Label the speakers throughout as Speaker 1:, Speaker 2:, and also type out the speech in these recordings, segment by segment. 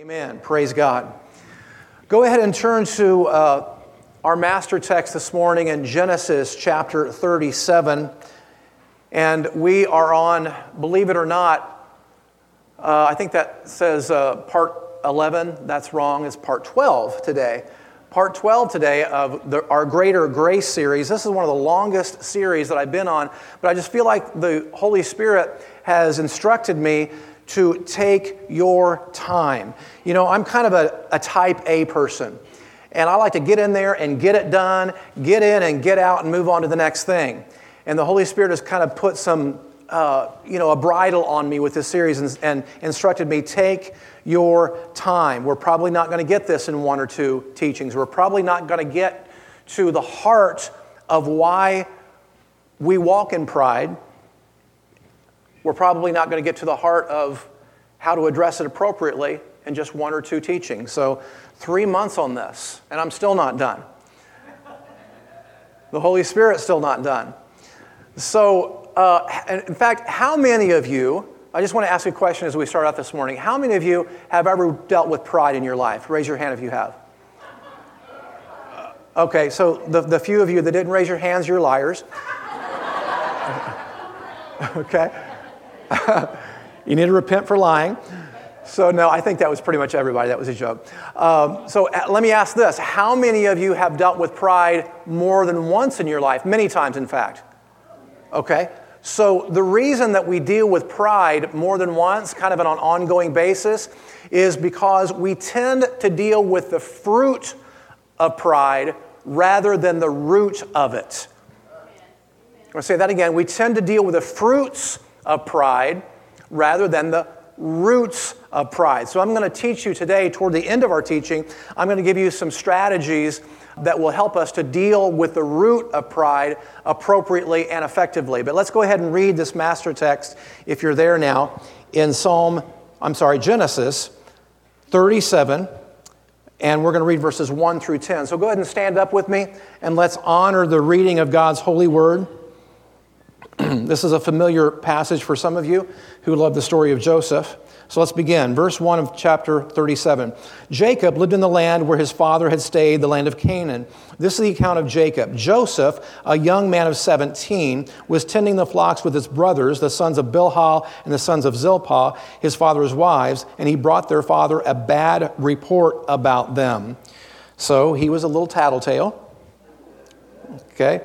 Speaker 1: Amen. Praise God. Go ahead and turn to uh, our master text this morning in Genesis chapter 37. And we are on, believe it or not, uh, I think that says uh, part 11. That's wrong. It's part 12 today. Part 12 today of the, our Greater Grace series. This is one of the longest series that I've been on, but I just feel like the Holy Spirit has instructed me to take your time. You know, I'm kind of a, a type A person. And I like to get in there and get it done, get in and get out and move on to the next thing. And the Holy Spirit has kind of put some, uh, you know, a bridle on me with this series and, and instructed me take your time. We're probably not going to get this in one or two teachings. We're probably not going to get to the heart of why we walk in pride we're probably not going to get to the heart of how to address it appropriately in just one or two teachings. So, three months on this, and I'm still not done. The Holy Spirit's still not done. So, uh, in fact, how many of you, I just want to ask you a question as we start out this morning. How many of you have ever dealt with pride in your life? Raise your hand if you have. Okay, so the, the few of you that didn't raise your hands, you're liars. okay? you need to repent for lying. So, no, I think that was pretty much everybody. That was a joke. Um, so, uh, let me ask this How many of you have dealt with pride more than once in your life? Many times, in fact. Okay? So, the reason that we deal with pride more than once, kind of on an ongoing basis, is because we tend to deal with the fruit of pride rather than the root of it. I'll say that again. We tend to deal with the fruits of pride rather than the roots of pride. So, I'm going to teach you today, toward the end of our teaching, I'm going to give you some strategies that will help us to deal with the root of pride appropriately and effectively. But let's go ahead and read this master text, if you're there now, in Psalm, I'm sorry, Genesis 37. And we're going to read verses 1 through 10. So go ahead and stand up with me and let's honor the reading of God's holy word. this is a familiar passage for some of you who love the story of Joseph. So let's begin. Verse 1 of chapter 37. Jacob lived in the land where his father had stayed, the land of Canaan. This is the account of Jacob. Joseph, a young man of 17, was tending the flocks with his brothers, the sons of Bilhah and the sons of Zilpah, his father's wives, and he brought their father a bad report about them. So he was a little tattletale. Okay?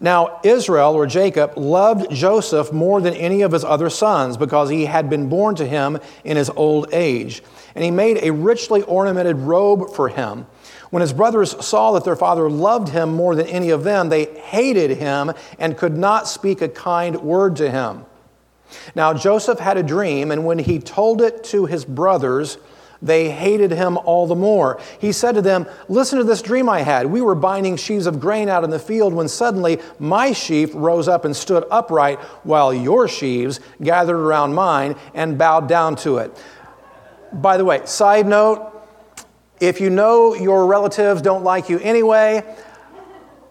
Speaker 1: Now, Israel or Jacob loved Joseph more than any of his other sons because he had been born to him in his old age. And he made a richly ornamented robe for him. When his brothers saw that their father loved him more than any of them, they hated him and could not speak a kind word to him. Now, Joseph had a dream, and when he told it to his brothers, they hated him all the more. He said to them, Listen to this dream I had. We were binding sheaves of grain out in the field when suddenly my sheaf rose up and stood upright, while your sheaves gathered around mine and bowed down to it. By the way, side note if you know your relatives don't like you anyway,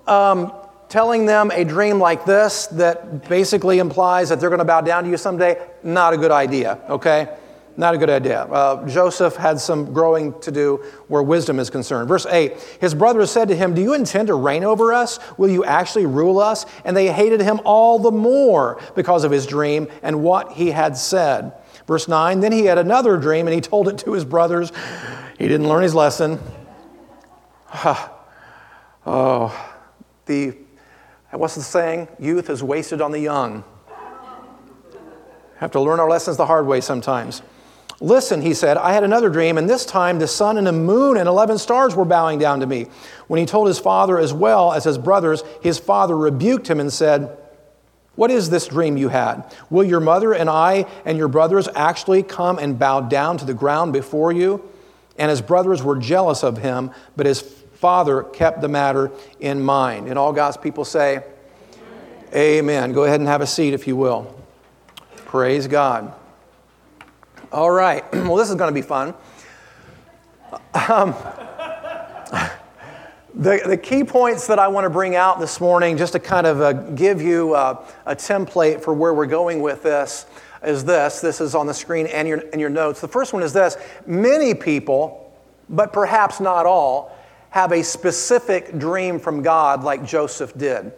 Speaker 1: um, telling them a dream like this that basically implies that they're going to bow down to you someday, not a good idea, okay? Not a good idea. Uh, Joseph had some growing to do where wisdom is concerned. Verse 8 His brothers said to him, Do you intend to reign over us? Will you actually rule us? And they hated him all the more because of his dream and what he had said. Verse 9 Then he had another dream and he told it to his brothers. He didn't learn his lesson. oh, the, what's the saying? Youth is wasted on the young. Have to learn our lessons the hard way sometimes. Listen, he said, I had another dream, and this time the sun and the moon and 11 stars were bowing down to me. When he told his father as well as his brothers, his father rebuked him and said, What is this dream you had? Will your mother and I and your brothers actually come and bow down to the ground before you? And his brothers were jealous of him, but his father kept the matter in mind. And all God's people say, Amen. Amen. Go ahead and have a seat if you will. Praise God. All right. well, this is going to be fun. Um, the, the key points that I want to bring out this morning, just to kind of uh, give you uh, a template for where we're going with this, is this. This is on the screen and your, and your notes. The first one is this Many people, but perhaps not all, have a specific dream from God like Joseph did.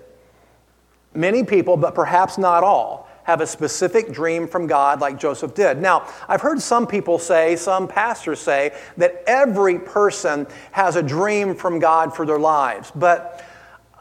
Speaker 1: Many people, but perhaps not all, have a specific dream from God like Joseph did. Now, I've heard some people say, some pastors say, that every person has a dream from God for their lives, but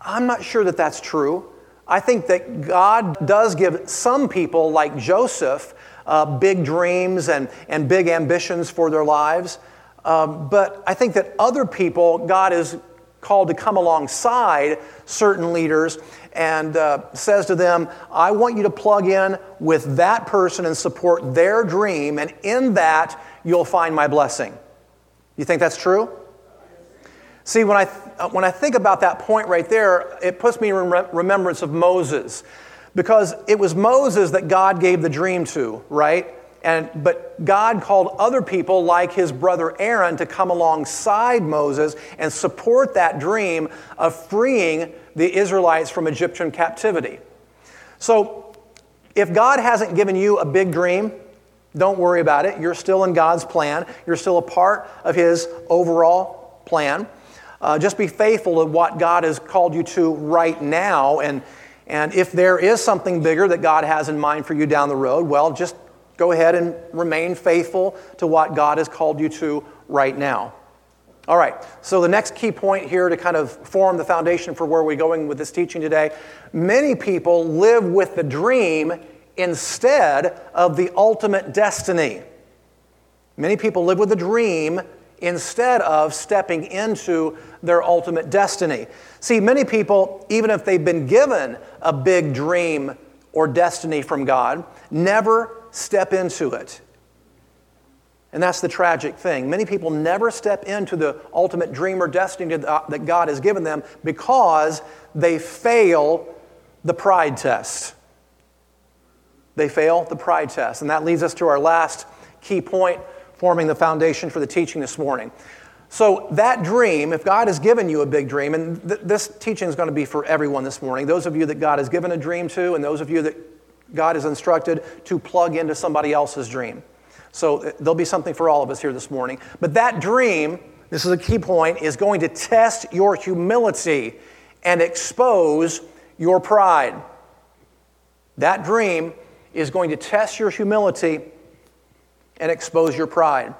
Speaker 1: I'm not sure that that's true. I think that God does give some people, like Joseph, uh, big dreams and, and big ambitions for their lives. Um, but I think that other people, God is called to come alongside certain leaders and uh, says to them, I want you to plug in with that person and support their dream, and in that, you'll find my blessing. You think that's true? See, when I, th- when I think about that point right there, it puts me in remembrance of Moses. Because it was Moses that God gave the dream to, right? And, but God called other people like his brother Aaron to come alongside Moses and support that dream of freeing the Israelites from Egyptian captivity. So, if God hasn't given you a big dream, don't worry about it. You're still in God's plan, you're still a part of his overall plan. Uh, just be faithful to what God has called you to right now. And, and if there is something bigger that God has in mind for you down the road, well, just go ahead and remain faithful to what God has called you to right now. All right, so the next key point here to kind of form the foundation for where we're going with this teaching today many people live with the dream instead of the ultimate destiny. Many people live with the dream instead of stepping into their ultimate destiny. See, many people, even if they've been given a big dream or destiny from God, never step into it. And that's the tragic thing. Many people never step into the ultimate dream or destiny uh, that God has given them because they fail the pride test. They fail the pride test. And that leads us to our last key point, forming the foundation for the teaching this morning. So, that dream, if God has given you a big dream, and th- this teaching is going to be for everyone this morning, those of you that God has given a dream to, and those of you that God is instructed to plug into somebody else's dream. So uh, there'll be something for all of us here this morning. But that dream, this is a key point, is going to test your humility and expose your pride. That dream is going to test your humility and expose your pride.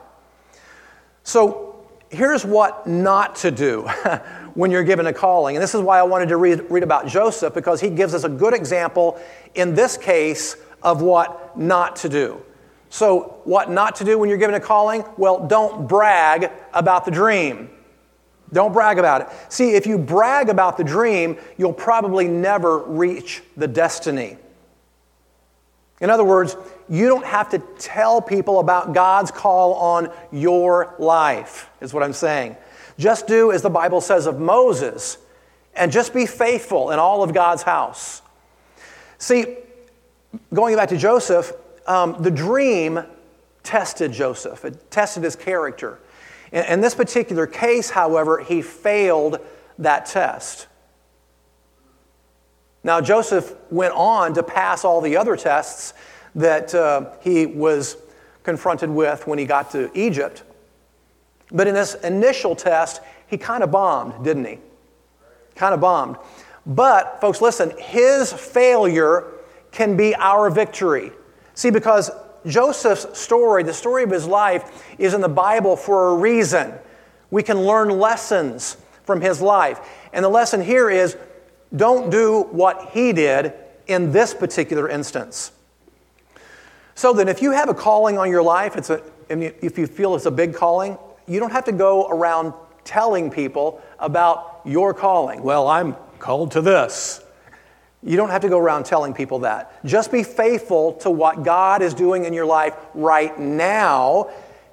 Speaker 1: So here's what not to do when you're given a calling. And this is why I wanted to read, read about Joseph, because he gives us a good example in this case of what not to do. So, what not to do when you're given a calling? Well, don't brag about the dream. Don't brag about it. See, if you brag about the dream, you'll probably never reach the destiny. In other words, you don't have to tell people about God's call on your life, is what I'm saying. Just do as the Bible says of Moses, and just be faithful in all of God's house. See, going back to Joseph, um, the dream tested Joseph, it tested his character. In, in this particular case, however, he failed that test. Now, Joseph went on to pass all the other tests that uh, he was confronted with when he got to Egypt. But in this initial test, he kind of bombed, didn't he? Kind of bombed. But, folks, listen, his failure can be our victory. See, because Joseph's story, the story of his life, is in the Bible for a reason. We can learn lessons from his life. And the lesson here is don't do what he did in this particular instance. So then, if you have a calling on your life, it's a, if you feel it's a big calling, you don't have to go around telling people about your calling. Well, I'm called to this. You don't have to go around telling people that. Just be faithful to what God is doing in your life right now.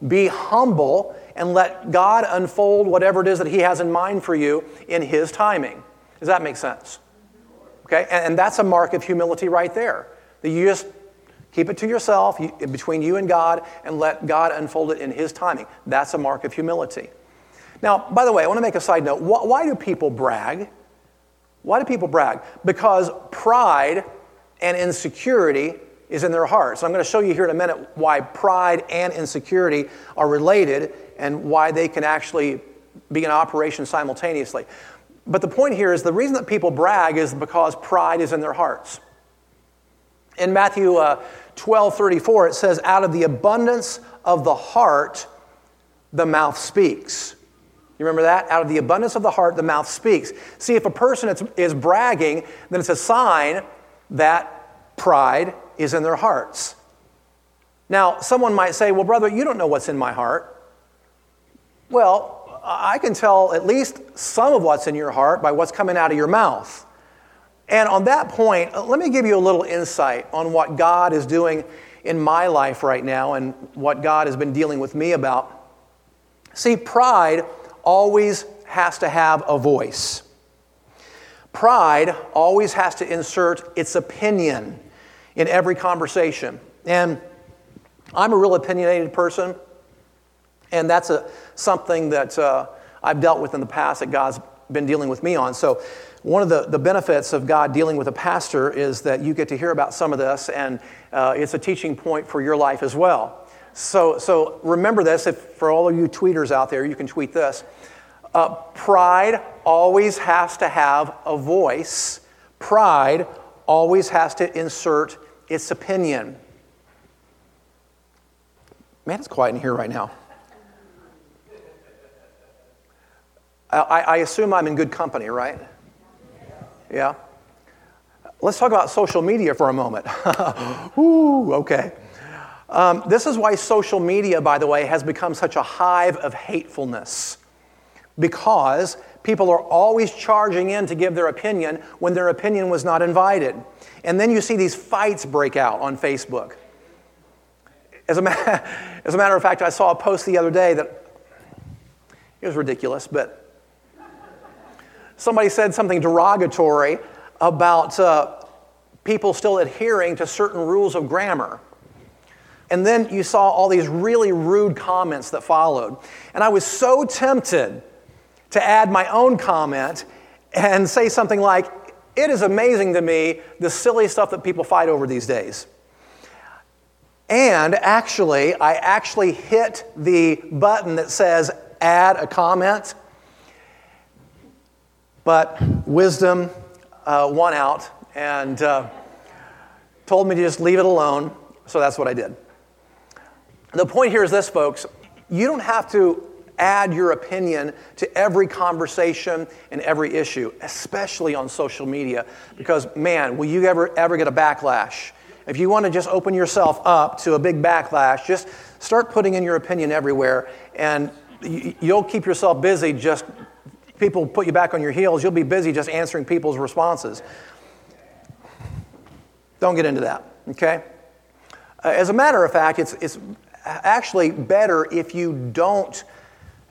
Speaker 1: Be humble and let God unfold whatever it is that He has in mind for you in His timing. Does that make sense? Okay, and, that's a mark of humility right there. That you just keep it to yourself, between you and God, and let God unfold it in His timing. That's a mark of humility. Now, by the way, I want to make a side note. Why do people brag? Why do people brag? Because pride and insecurity is in their hearts. I'm going to show you here in a minute why pride and insecurity are related and why they can actually be in operation simultaneously. But the point here is the reason that people brag is because pride is in their hearts. In Matthew uh, 12 34, it says, Out of the abundance of the heart, the mouth speaks. You remember that? Out of the abundance of the heart, the mouth speaks. See, if a person is, is bragging, then it's a sign that pride is in their hearts. Now, someone might say, Well, brother, you don't know what's in my heart. Well, I can tell at least some of what's in your heart by what's coming out of your mouth. And on that point, uh, let me give you a little insight on what God is doing in my life right now and what God has been dealing with me about. See, pride always has to have a voice. Pride always has to insert its opinion in every conversation. And I'm a real opinionated person, and that's a, something that uh, I've dealt with in the past that God's been dealing with me on. So, one of the, the benefits of God dealing with a pastor is that you get to hear about some of this, and uh, it's a teaching point for your life as well. So, so remember this if for all of you tweeters out there, you can tweet this. Uh, pride always has to have a voice, pride always has to insert its opinion. Man, it's quiet in here right now. I, I assume I'm in good company, right? Yeah? Let's talk about social media for a moment. Ooh, okay. Um, this is why social media, by the way, has become such a hive of hatefulness. Because people are always charging in to give their opinion when their opinion was not invited. And then you see these fights break out on Facebook. As a, ma- as a matter of fact, I saw a post the other day that it was ridiculous, but somebody said something derogatory about uh, people still adhering to certain rules of grammar. And then you saw all these really rude comments that followed. And I was so tempted to add my own comment and say something like, It is amazing to me the silly stuff that people fight over these days. And actually, I actually hit the button that says add a comment. But wisdom uh, won out and uh, told me to just leave it alone. So that's what I did. The point here is this, folks you don't have to add your opinion to every conversation and every issue, especially on social media, because man, will you ever, ever get a backlash? If you want to just open yourself up to a big backlash, just start putting in your opinion everywhere, and you'll keep yourself busy just people put you back on your heels, you'll be busy just answering people's responses. Don't get into that, okay? Uh, as a matter of fact, it's, it's actually better if you don't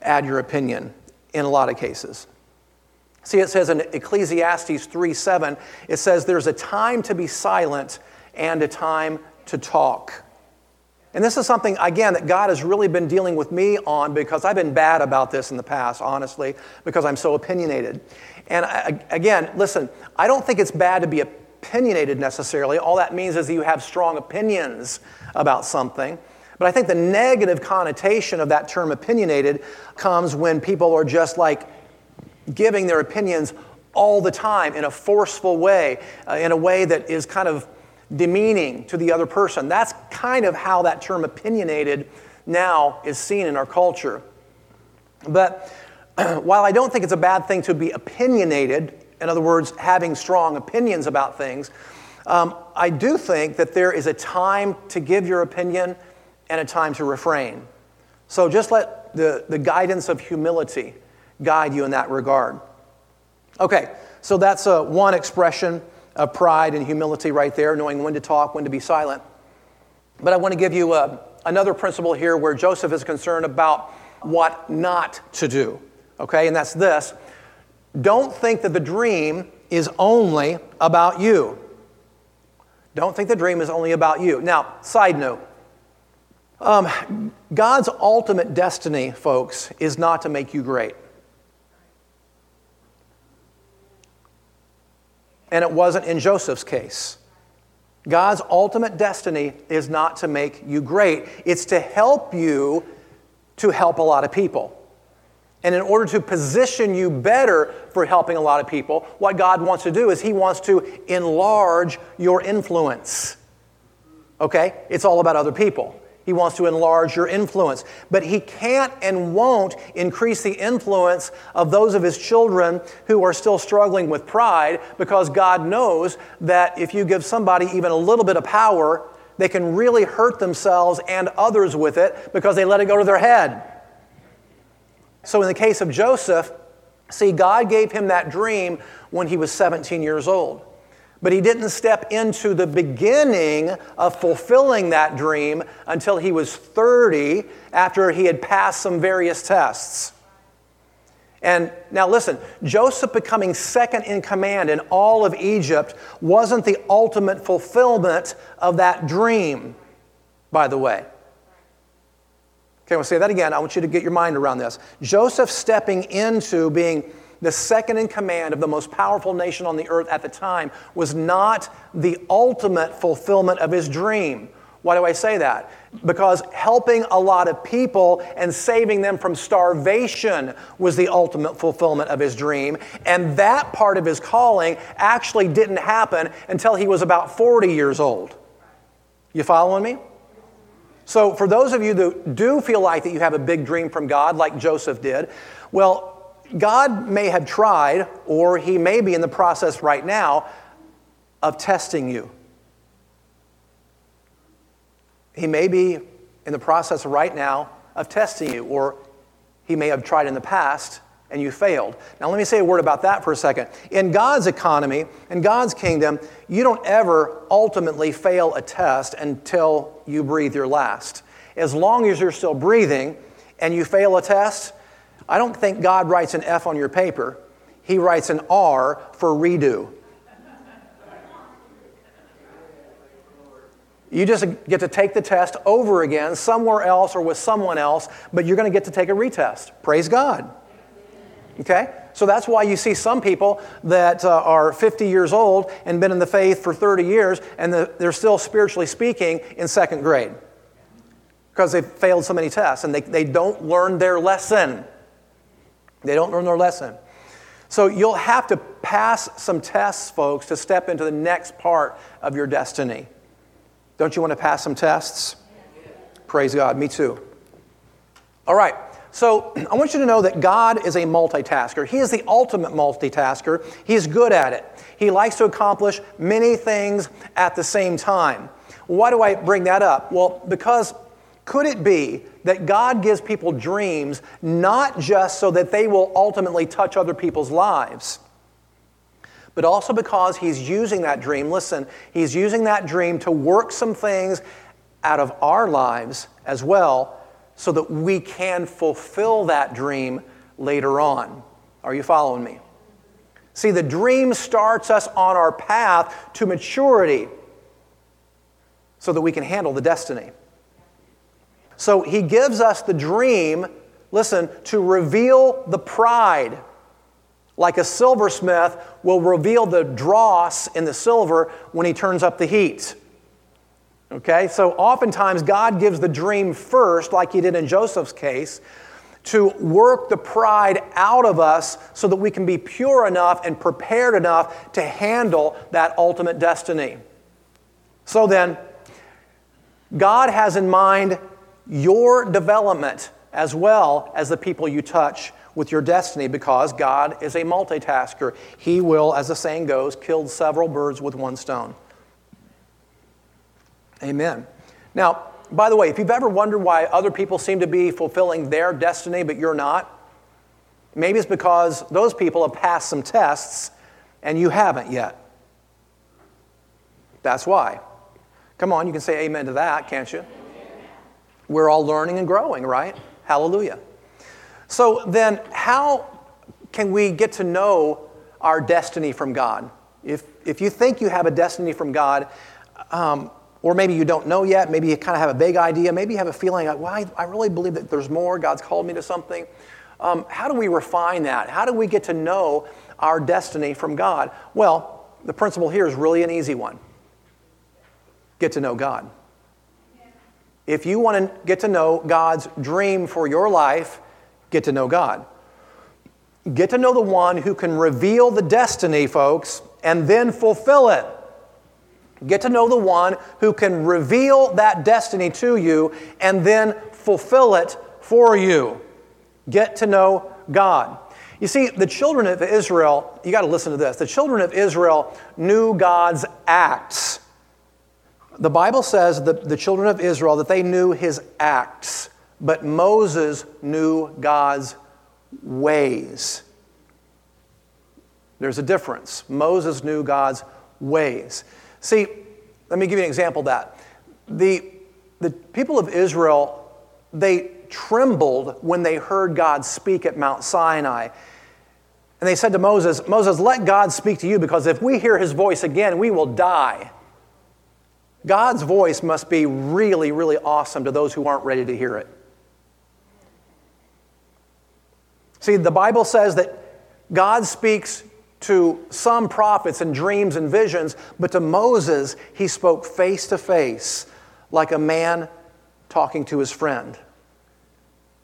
Speaker 1: add your opinion in a lot of cases. See, it says in Ecclesiastes 3 7, it says, There's a time to be silent and a time to talk. And this is something, again, that God has really been dealing with me on because I've been bad about this in the past, honestly, because I'm so opinionated. And I, again, listen, I don't think it's bad to be opinionated necessarily. All that means is that you have strong opinions about something. But I think the negative connotation of that term opinionated comes when people are just like giving their opinions all the time in a forceful way, uh, in a way that is kind of demeaning to the other person. That's kind of how that term opinionated now is seen in our culture. But while I don't think it's a bad thing to be opinionated, in other words, having strong opinions about things, um, I do think that there is a time to give your opinion and a time to refrain. So just let the, the guidance of humility guide you in that regard. Okay, so that's uh, one expression of pride and humility right there, knowing when to talk, when to be silent. But I want to give you uh, another principle here where Joseph is concerned about what not to do. Okay, and that's this don't think that the dream is only about you. Don't think the dream is only about you. Now, side note um, God's ultimate destiny, folks, is not to make you great. And it wasn't in Joseph's case. God's ultimate destiny is not to make you great, it's to help you to help a lot of people. And in order to position you better for helping a lot of people, what God wants to do is He wants to enlarge your influence. Okay? It's all about other people. He wants to enlarge your influence. But he can't and won't increase the influence of those of his children who are still struggling with pride because God knows that if you give somebody even a little bit of power, they can really hurt themselves and others with it because they let it go to their head. So, in the case of Joseph, see, God gave him that dream when he was 17 years old. But he didn't step into the beginning of fulfilling that dream until he was 30 after he had passed some various tests. And now listen, Joseph becoming second in command in all of Egypt wasn't the ultimate fulfillment of that dream, by the way. Okay, to say that again. I want you to get your mind around this. Joseph stepping into being the second in command of the most powerful nation on the earth at the time, was not the ultimate fulfillment of his dream. Why do I say that? Because helping a lot of people and saving them from starvation was the ultimate fulfillment of his dream. And that part of his calling actually didn't happen until he was about 40 years old. You following me? So, for those of you that do feel like that you have a big dream from God, like Joseph did, well, God may have tried, or He may be in the process right now of testing you. He may be in the process right now of testing you, or He may have tried in the past and you failed. Now, let me say a word about that for a second. In God's economy, in God's kingdom, you don't ever ultimately fail a test until you breathe your last. As long as you're still breathing and you fail a test, I don't think God writes an F on your paper, He writes an R for redo. You just get to take the test over again somewhere else or with someone else, but you're going to get to take a retest. Praise God. Okay? So that's why you see some people that uh, are 50 years old and been in the faith for 30 years and the, they're still spiritually speaking in second grade because they've failed so many tests and they, they don't learn their lesson. They don't learn their lesson. So you'll have to pass some tests, folks, to step into the next part of your destiny. Don't you want to pass some tests? Praise God. Me too. All right. So I want you to know that God is a multitasker. He is the ultimate multitasker. He's good at it. He likes to accomplish many things at the same time. Why do I bring that up? Well, because could it be that God gives people dreams not just so that they will ultimately touch other people's lives, but also because He's using that dream, listen, He's using that dream to work some things out of our lives as well so that we can fulfill that dream later on. Are you following me? See, the dream starts us on our path to maturity so that we can handle the destiny. So he gives us the dream, listen, to reveal the pride. Like a silversmith will reveal the dross in the silver when he turns up the heat. Okay, so oftentimes God gives the dream first, like he did in Joseph's case, to work the pride out of us so that we can be pure enough and prepared enough to handle that ultimate destiny. So then, God has in mind your development as well as the people you touch with your destiny because God is a multitasker. He will, as the saying goes, kill several birds with one stone. Amen. Now, by the way, if you've ever wondered why other people seem to be fulfilling their destiny but you're not, maybe it's because those people have passed some tests and you haven't yet. That's why. Come on, you can say amen to that, can't you? We're all learning and growing, right? Hallelujah. So then, how can we get to know our destiny from God? If, if you think you have a destiny from God, um, or maybe you don't know yet, maybe you kind of have a vague idea, maybe you have a feeling like, well, I, I really believe that there's more, God's called me to something. Um, how do we refine that? How do we get to know our destiny from God? Well, the principle here is really an easy one. get to know God. If you want to get to know God's dream for your life, get to know God. Get to know the one who can reveal the destiny, folks, and then fulfill it. Get to know the one who can reveal that destiny to you and then fulfill it for you. Get to know God. You see, the children of Israel, you got to listen to this. The children of Israel knew God's acts. The Bible says that the children of Israel that they knew his acts, but Moses knew God's ways. There's a difference. Moses knew God's ways. See, let me give you an example of that. The, the people of Israel, they trembled when they heard God speak at Mount Sinai. And they said to Moses, Moses, let God speak to you because if we hear his voice again, we will die. God's voice must be really, really awesome to those who aren't ready to hear it. See, the Bible says that God speaks to some prophets in dreams and visions, but to Moses, he spoke face to face like a man talking to his friend.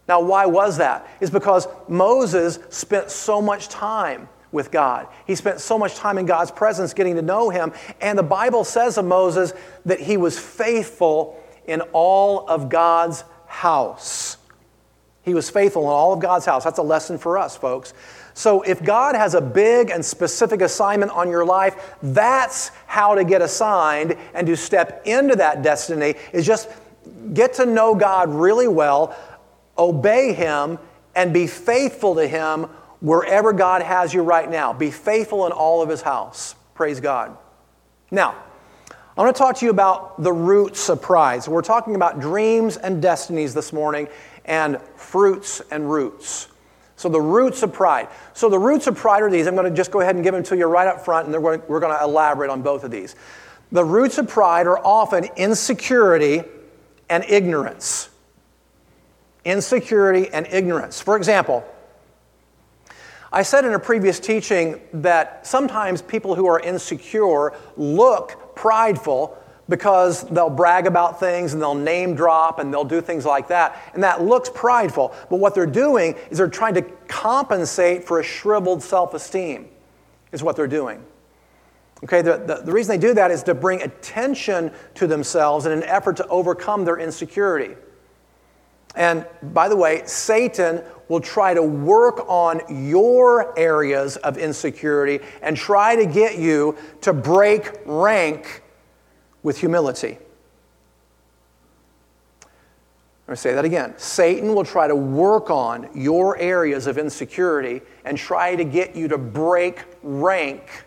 Speaker 1: Now, why was that? Is because Moses spent so much time with God. He spent so much time in God's presence getting to know him. And the Bible says of Moses that he was faithful in all of God's house. He was faithful in all of God's house. That's a lesson for us, folks. So, if God has a big and specific assignment on your life, that's how to get assigned and to step into that destiny is just get to know God really well, obey Him, and be faithful to Him wherever God has you right now. Be faithful in all of His house. Praise God. Now, I want to talk to you about the roots of pride. So, we're talking about dreams and destinies this morning, and fruits and roots. So, the roots of pride. So, the roots of pride are these. I'm going to just go ahead and give them to you right up front, and we're going to elaborate on both of these. The roots of pride are often insecurity and ignorance insecurity, and ignorance. For example, I said in a previous teaching that sometimes people who are insecure look prideful because they'll brag about things and they'll name drop and they'll do things like that. And that looks prideful. But what they're doing is they're trying to compensate for a shriveled self esteem, is what they're doing. Okay, the, the, the, reason they do that is to bring attention to themselves in an effort to overcome their insecurity. And by the way, Satan will try to work on your areas of insecurity and try to get you to break rank with humility. To say that again. Satan will try to work on your areas of insecurity and try to get you to break rank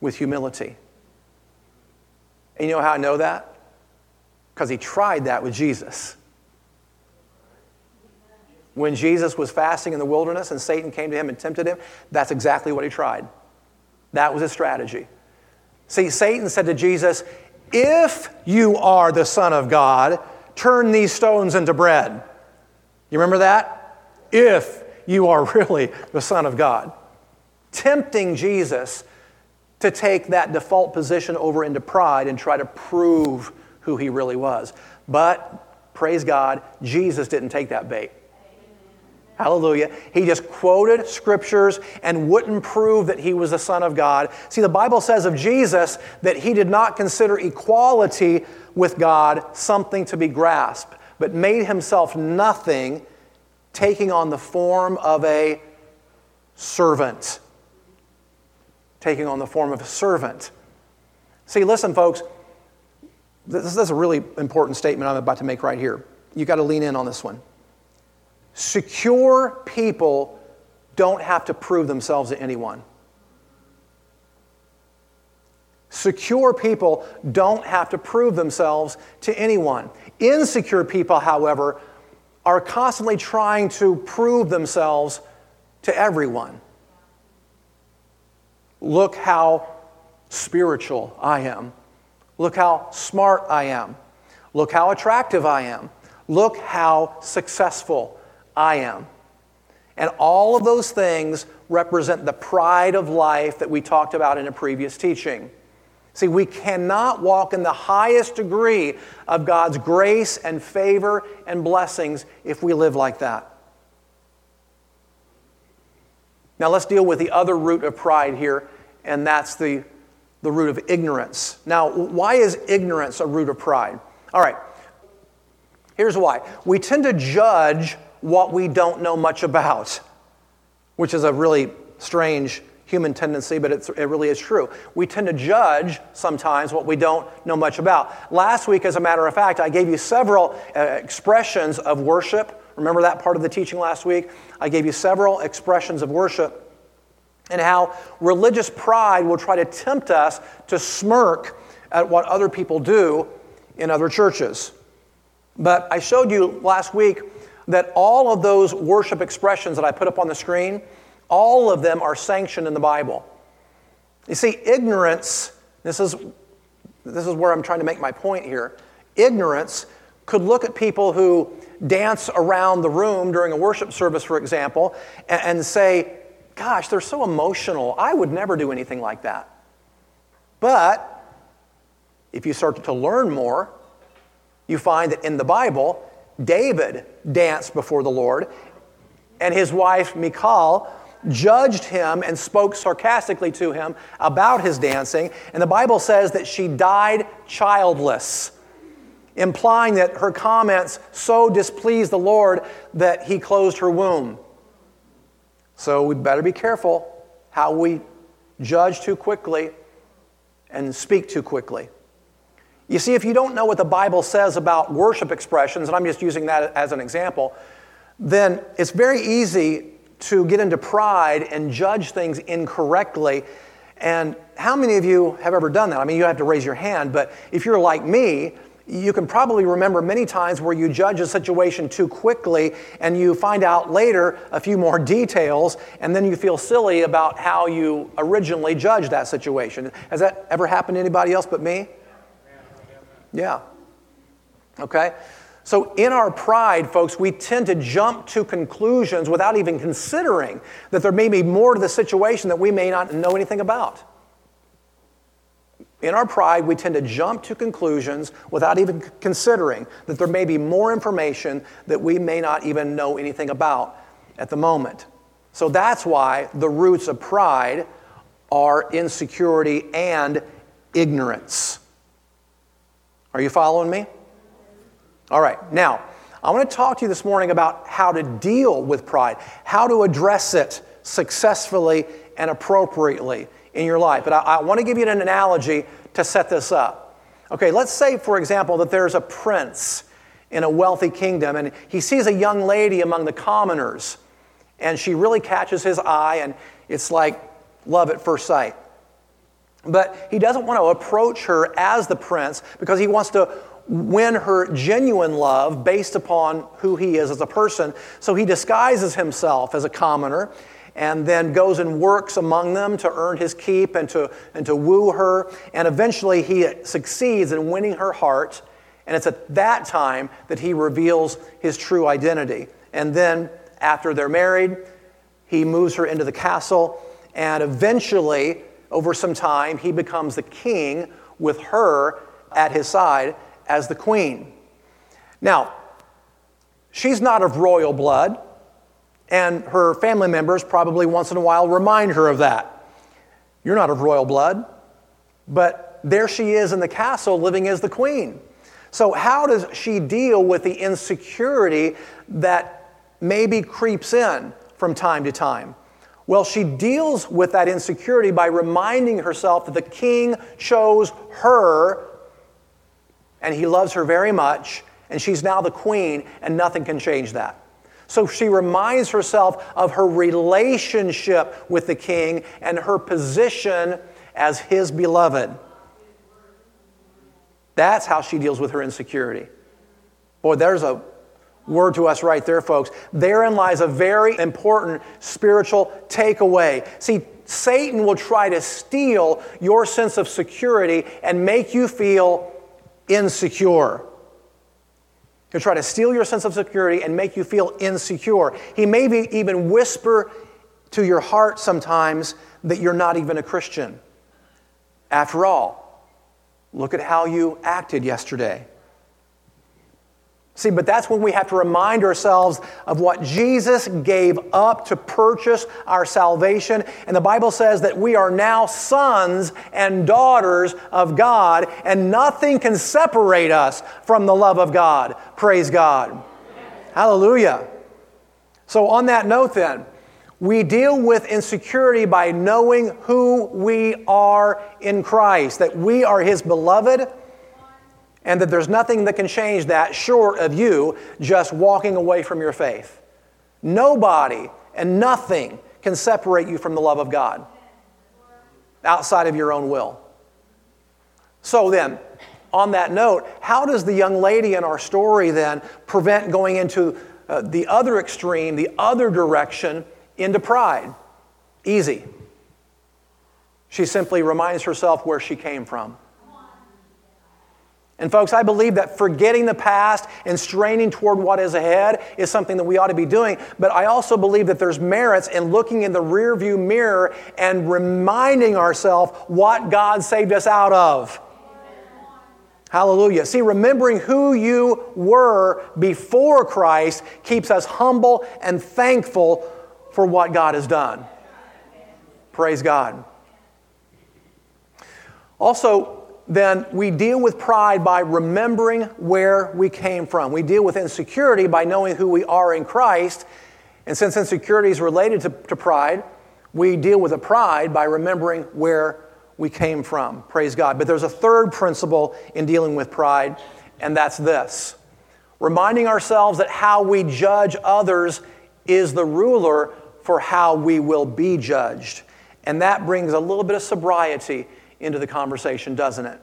Speaker 1: with humility. And you know how I know that? Because he tried that with Jesus. When Jesus was fasting in the wilderness and Satan came to him and tempted him, that's exactly what he tried. That was his strategy. See, Satan said to Jesus, If you are the Son of God, turn these stones into bread. You remember that? If you are really the Son of God. Tempting Jesus to take that default position over into pride and try to prove who he really was. But, praise God, Jesus didn't take that bait. Hallelujah. He just quoted scriptures and wouldn't prove that he was the Son of God. See, the Bible says of Jesus that he did not consider equality with God something to be grasped, but made himself nothing, taking on the form of a servant. Taking on the form of a servant. See, listen, folks, this is a really important statement I'm about to make right here. You've got to lean in on this one. Secure people don't have to prove themselves to anyone. Secure people don't have to prove themselves to anyone. Insecure people, however, are constantly trying to prove themselves to everyone. Look how spiritual I am. Look how smart I am. Look how attractive I am. Look how successful I am. And all of those things represent the pride of life that we talked about in a previous teaching. See, we cannot walk in the highest degree of God's grace and favor and blessings if we live like that. Now, let's deal with the other root of pride here, and that's the, the root of ignorance. Now, why is ignorance a root of pride? All right, here's why. We tend to judge what we don't know much about, which is a really strange human tendency, but it really is true. We tend to judge sometimes what we don't know much about. Last week, as a matter of fact, I gave you several uh, expressions of worship. Remember that part of the teaching last week? I gave you several expressions of worship and how religious pride will try to tempt us to smirk at what other people do in other churches. But I showed you last week that all of those worship expressions that I put up on the screen, all of them are sanctioned in the Bible. You see, ignorance, this is, this is where I'm trying to make my point here. Ignorance could look at people who dance around the room during a worship service, for example, and, and say, Gosh, they're so emotional. I would never do anything like that. But if you start to learn more, you find that in the Bible, David danced before the Lord, and his wife, Michal, judged him and spoke sarcastically to him about his dancing. And the Bible says that she died childless, implying that her comments so displeased the Lord that he closed her womb. So we better be careful how we judge too quickly and speak too quickly. You see, if you don't know what the Bible says about worship expressions, and I'm just using that as an example, then it's very easy to get into pride and judge things incorrectly. And how many of you have ever done that? I mean, you have to raise your hand, but if you're like me, you can probably remember many times where you judge a situation too quickly and you find out later a few more details and then you feel silly about how you originally judged that situation. Has that ever happened to anybody else but me? Yeah. Okay? So, in our pride, folks, we tend to jump to conclusions without even considering that there may be more to the situation that we may not know anything about. In our pride, we tend to jump to conclusions without even considering that there may be more information that we may not even know anything about at the moment. So that's why the roots of pride are insecurity and ignorance. Are you following me? All right, now, I want to talk to you this morning about how to deal with pride, how to address it successfully and appropriately in your life. But I, I, want to give you an analogy to set this up. Okay, let's say, for example, that there's a prince in a wealthy kingdom and he sees a young lady among the commoners and she really catches his eye and it's like love at first sight. But he doesn't want to approach her as the prince because he wants to win her genuine love based upon who he is as a person. So he disguises himself as a commoner and then goes and works among them to earn his keep and to, and to woo her. And eventually he succeeds in winning her heart. And it's at that time that he reveals his true identity. And then, after they're married, he moves her into the castle. And eventually, over some time, he becomes the king with her at his side as the queen. Now, she's not of royal blood, and her family members probably once in a while remind her of that. You're not of royal blood, but there she is in the castle living as the queen. So, how does she deal with the insecurity that maybe creeps in from time to time? Well, she deals with that insecurity by reminding herself that the king chose her and he loves her very much, and she's now the queen, and nothing can change that. So she reminds herself of her relationship with the king and her position as his beloved. That's how she deals with her insecurity. Boy, there's a word to us right there, folks. Therein lies a very important spiritual takeaway. See, Satan will try to steal your sense of security and make you feel insecure. He'll try to steal your sense of security and make you feel insecure. He may be even whisper to your heart sometimes that you're not even a Christian. After all, Look at how you acted yesterday. See, but that's when we have to remind ourselves of what Jesus gave up to purchase our salvation. And the Bible says that we are now sons and daughters of God, and nothing can separate us from the love of God. Praise God. Hallelujah. So, on that note, then, we deal with insecurity by knowing who we are in Christ, that we are His beloved and that there's nothing that can change that short of you just walking away from your faith. Nobody and nothing can separate you from the love of God outside of your own will. So then, on that note, how does the young lady in our story then prevent going into uh, the other extreme, the other direction, into pride? Easy. She simply reminds herself where she came from. And, folks, I believe that forgetting the past and straining toward what is ahead is something that we ought to be doing. But I also believe that there's merits in looking in the rearview mirror and reminding ourselves what God saved us out of. Hallelujah. See, remembering who you were before Christ keeps us humble and thankful for what God has done. Praise God. Also, then we deal with pride by remembering where we came from. We deal with insecurity by knowing who we are in Christ. And since insecurity is related to, to pride, we deal with the pride by remembering where we came from. Praise God. But there's a third principle in dealing with pride, and that's this reminding ourselves that how we judge others is the ruler for how we will be judged. And that brings a little bit of sobriety into the conversation, doesn't it?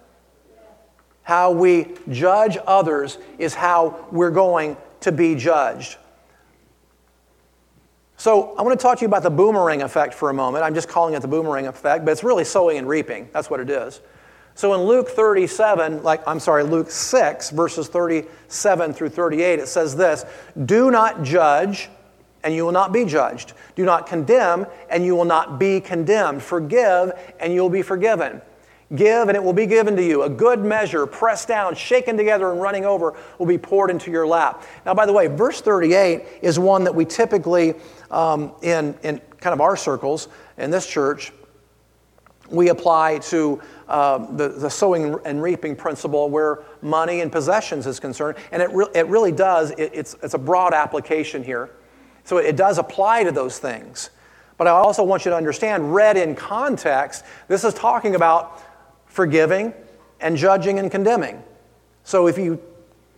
Speaker 1: How we judge others is how we're going to be judged. So, I want to talk to you about the boomerang effect for a moment. I'm just calling it the boomerang effect, but it's really sowing and reaping. That's what it is. So, in Luke 37, like, I'm sorry, Luke 6, verses 37 through 38, it says this Do not judge and you will not be judged. Do not condemn, and you will not be condemned. Forgive, and you will be forgiven. Give, and it will be given to you. A good measure, pressed down, shaken together, and running over, will be poured into your lap. Now, by the way, verse 38 is one that we typically, um, in, in kind of our circles in this church, we apply to uh, the, the sowing and reaping principle where money and possessions is concerned. And it, re- it really does, it, it's, it's a broad application here. So it does apply to those things. But I also want you to understand, read in context, this is talking about forgiving and judging and condemning. So if you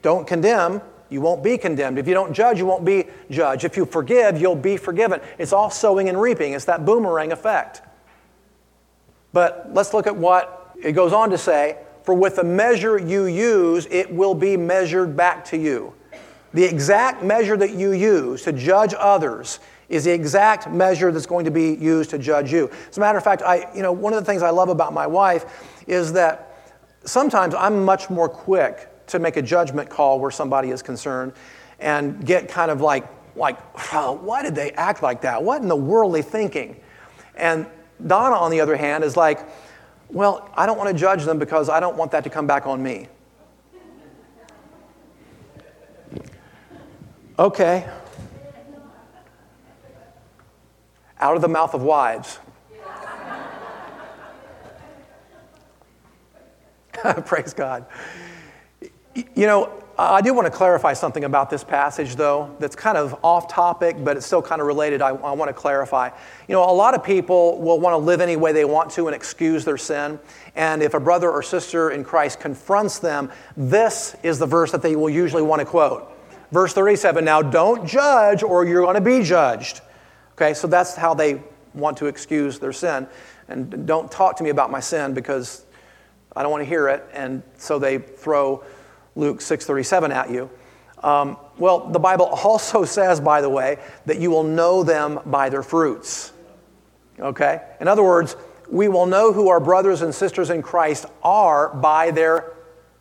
Speaker 1: don't condemn, you won't be condemned. If you don't judge, you won't be judged. If you forgive, you'll be forgiven. It's all sowing and reaping, it's that boomerang effect. But let's look at what it goes on to say for with the measure you use, it will be measured back to you. The exact measure that you use to judge others is the exact measure that's going to be used to judge you. As a matter of fact, I, you know, one of the things I love about my wife is that sometimes I'm much more quick to make a judgment call where somebody is concerned and get kind of like, like, oh, why did they act like that? What in the world are they thinking? And Donna, on the other hand, is like, well, I don't want to judge them because I don't want that to come back on me. Okay. Out of the mouth of wives. Praise God. You know, I do want to clarify something about this passage, though, that's kind of off topic, but it's still kind of related. I, I, want to clarify. You know, a lot of people will want to live any way they want to and excuse their sin. And if a brother or sister in Christ confronts them, this is the verse that they will usually want to quote. Verse 37 Now don't judge, or you're going to be judged. Okay, so that's how they want to excuse their sin. And don't talk to me about my sin because I don't want to hear it. And so they throw Luke 6:37 at you. Um, well, the Bible also says, by the way, that you will know them by their fruits. Okay? In other words, we will know who our brothers and sisters in Christ are by their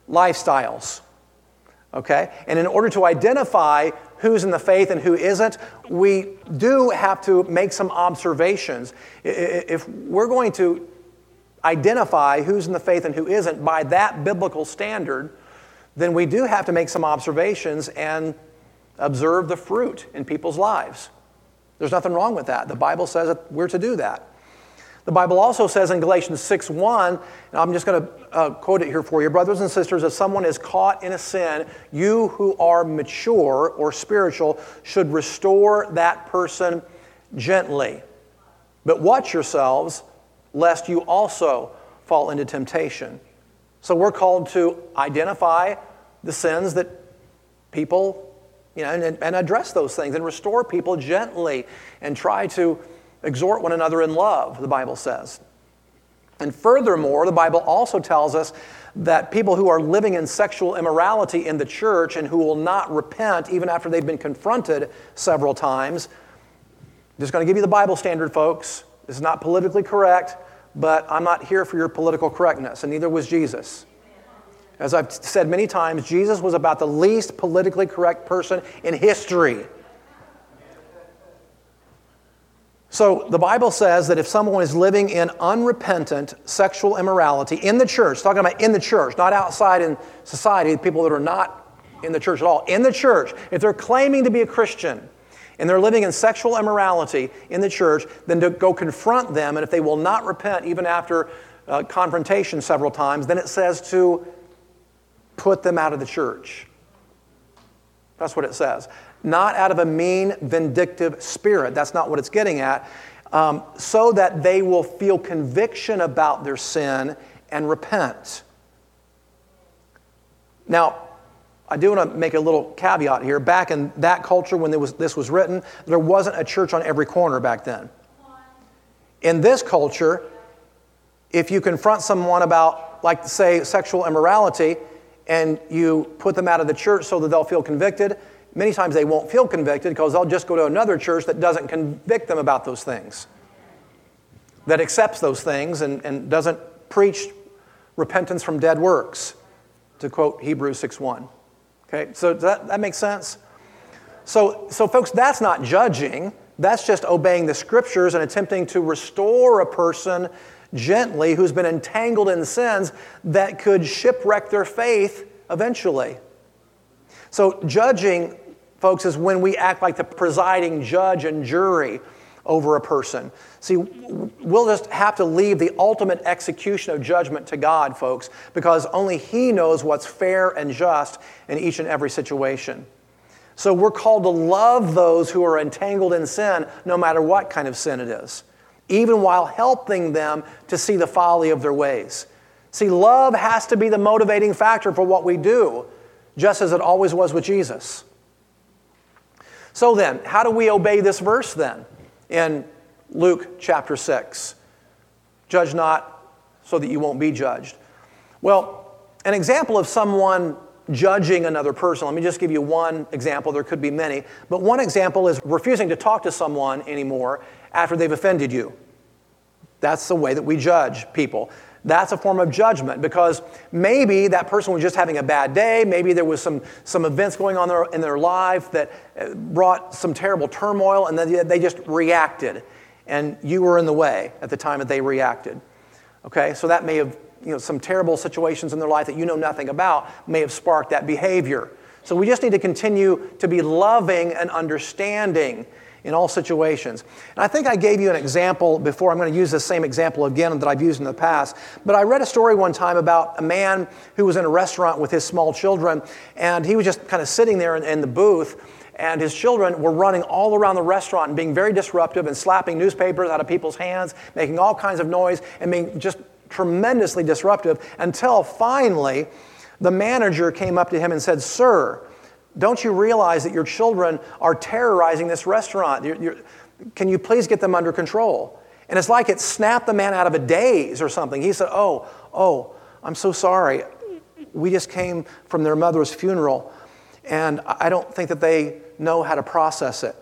Speaker 1: lifestyles. Okay? And in order to identify who's in the faith and who isn't, we do have to make some observations. If we're going to identify who's in the faith and who isn't by that biblical standard, then we do have to make some observations and observe the fruit in people's lives. There's nothing wrong with that. The Bible says that we're to do that. The Bible also says in Galatians 6 1, and I'm just going to uh, quote it here for you Brothers and sisters, if someone is caught in a sin, you who are mature or spiritual should restore that person gently. But watch yourselves, lest you also fall into temptation. So we're called to identify the sins that people, you know, and, and address those things and restore people gently and try to Exhort one another in love, the Bible says. And furthermore, the Bible also tells us that people who are living in sexual immorality in the church and who will not repent even after they've been confronted several times, I'm just going to give you the Bible standard, folks. This is not politically correct, but I'm not here for your political correctness, and neither was Jesus. As I've said many times, Jesus was about the least politically correct person in history. So the Bible says that if someone is living in unrepentant sexual immorality in the church, talking about in the church, not outside in society, people that are not in the church at all, in the church, if they're claiming to be a Christian and they're living in sexual immorality in the church, then to go confront them, and if they will not repent even after uh, confrontation several times, then it says to put them out of the church. That's what it says not out of a mean, vindictive spirit. That's not what it's getting at. Um, so that they will feel conviction about their sin and repent. Now, I do want to make a little caveat here. Back in that culture, when was, this was written, there wasn't a church on every corner back then. In this culture, if you confront someone about, like, say, sexual immorality, and you put them out of the church so that they'll feel convicted, many times they won't feel convicted because they'll just go to another church that doesn't convict them about those things, that accepts those things and, and doesn't preach repentance from dead works, to quote Hebrews 6.1. Okay, so does that, that make sense? So, so, folks, that's not judging. That's just obeying the scriptures and attempting to restore a person gently who's been entangled in sins that could shipwreck their faith eventually. So, judging folks, is when we act like the presiding judge and jury over a person. See, we'll just have to leave the ultimate execution of judgment to God, folks, because only He knows what's fair and just in each and every situation. So we're called to love those who are entangled in sin, no matter what kind of sin it is, even while helping them to see the folly of their ways. See, love has to be the motivating factor for what we do, just as it always was with Jesus. So then, how do we obey this verse then in Luke chapter 6? Judge not so that you won't be judged. Well, an example of someone judging another person, let me just give you one example. There could be many. But one example is refusing to talk to someone anymore after they've offended you. That's the way that we judge people that's a form of judgment because maybe that person was just having a bad day. Maybe there was some, some events going on in their life that uh, brought some terrible turmoil, and then they just reacted. And you were in the way at the time that they reacted. Okay, so that may have, you know, some terrible situations in their life that you know nothing about may have sparked that behavior. So we just need to continue to be loving and understanding in all situations. And I think I gave you an example before. I'm going to use the same example again that I've used in the past. But I read a story one time about a man who was in a restaurant with his small children, and he was just kind of sitting there in, in the booth. And his children were running all around the restaurant and being very disruptive and slapping newspapers out of people's hands, making all kinds of noise, and being just tremendously disruptive until finally the manager came up to him and said, Sir, don't you realize that your children are terrorizing this restaurant? You're, you're, can you please get them under control? And it's like it snapped the man out of a daze or something. He said, Oh, oh, I'm so sorry. We just came from their mother's funeral, and I don't think that they know how to process it.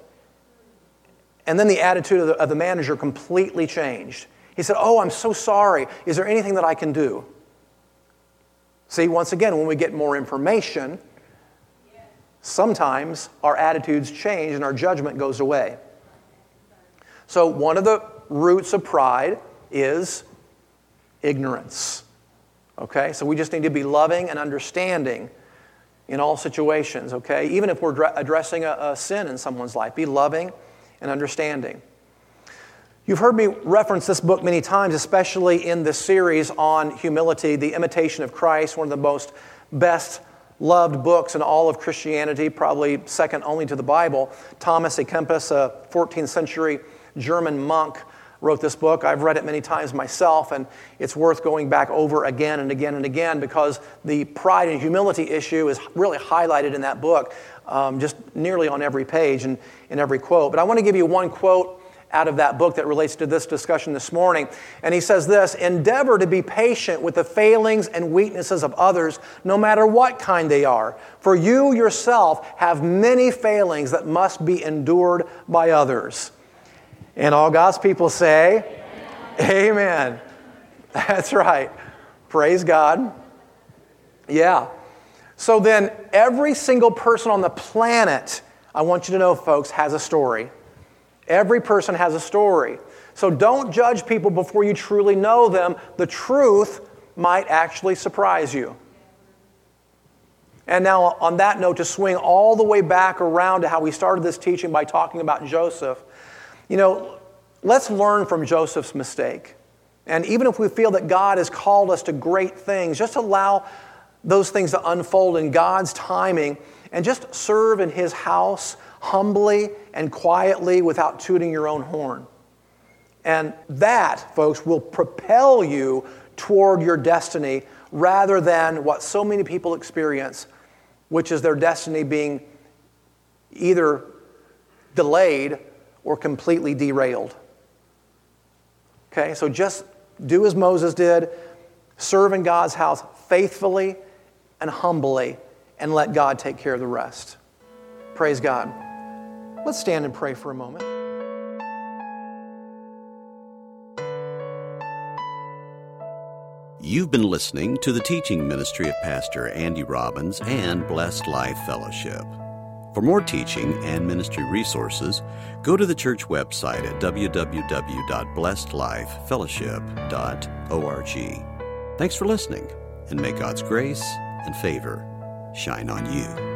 Speaker 1: And then the attitude of the, of the manager completely changed. He said, Oh, I'm so sorry. Is there anything that I can do? See, once again, when we get more information, sometimes our attitudes change and our judgment goes away. So, one of the roots of pride is ignorance. Okay? So we just need to be loving and understanding in all situations, okay? Even if we're addressing a, a sin in someone's life, be loving and understanding. You've heard me reference this book many times, especially in the series on humility, The Imitation of Christ, one of the most best loved books in all of Christianity, probably second only to the Bible. Thomas à Kempis, a 14th century German monk, wrote this book. I've read it many times myself, and it's worth going back over again and again and again because the pride and humility issue is really highlighted in that book, um, just nearly on every page and in every quote. But I want to give you one quote out of that book that relates to this discussion this morning. And he says this Endeavor to be patient with the failings and weaknesses of others, no matter what kind they are. For you yourself have many failings that must be endured by others. And all God's people say, Amen. Amen. That's right. Praise God. Yeah. So then, every single person on the planet, I want you to know, folks, has a story. Every person has a story. So don't judge people before you truly know them. The truth might actually surprise you. And now, on that note, to swing all the way back around to how we started this teaching by talking about Joseph, you know, let's learn from Joseph's mistake. And even if we feel that God has called us to great things, just allow those things to unfold in God's timing and just serve in His house humbly and quietly without tooting your own horn. And that, folks, will propel you toward your destiny rather than what so many people experience, which is their destiny being either delayed or completely derailed. Okay, so just do as Moses did, serve in God's house faithfully and humbly, and let God take care of the rest. Praise God. Let's stand and pray for a moment.
Speaker 2: You've been listening to the teaching ministry of Pastor Andy Robbins and Blessed Life Fellowship. For more teaching and ministry resources, go to the church website at www.blessedlifefellowship.org. Thanks for listening, and may God's grace and favor shine on you.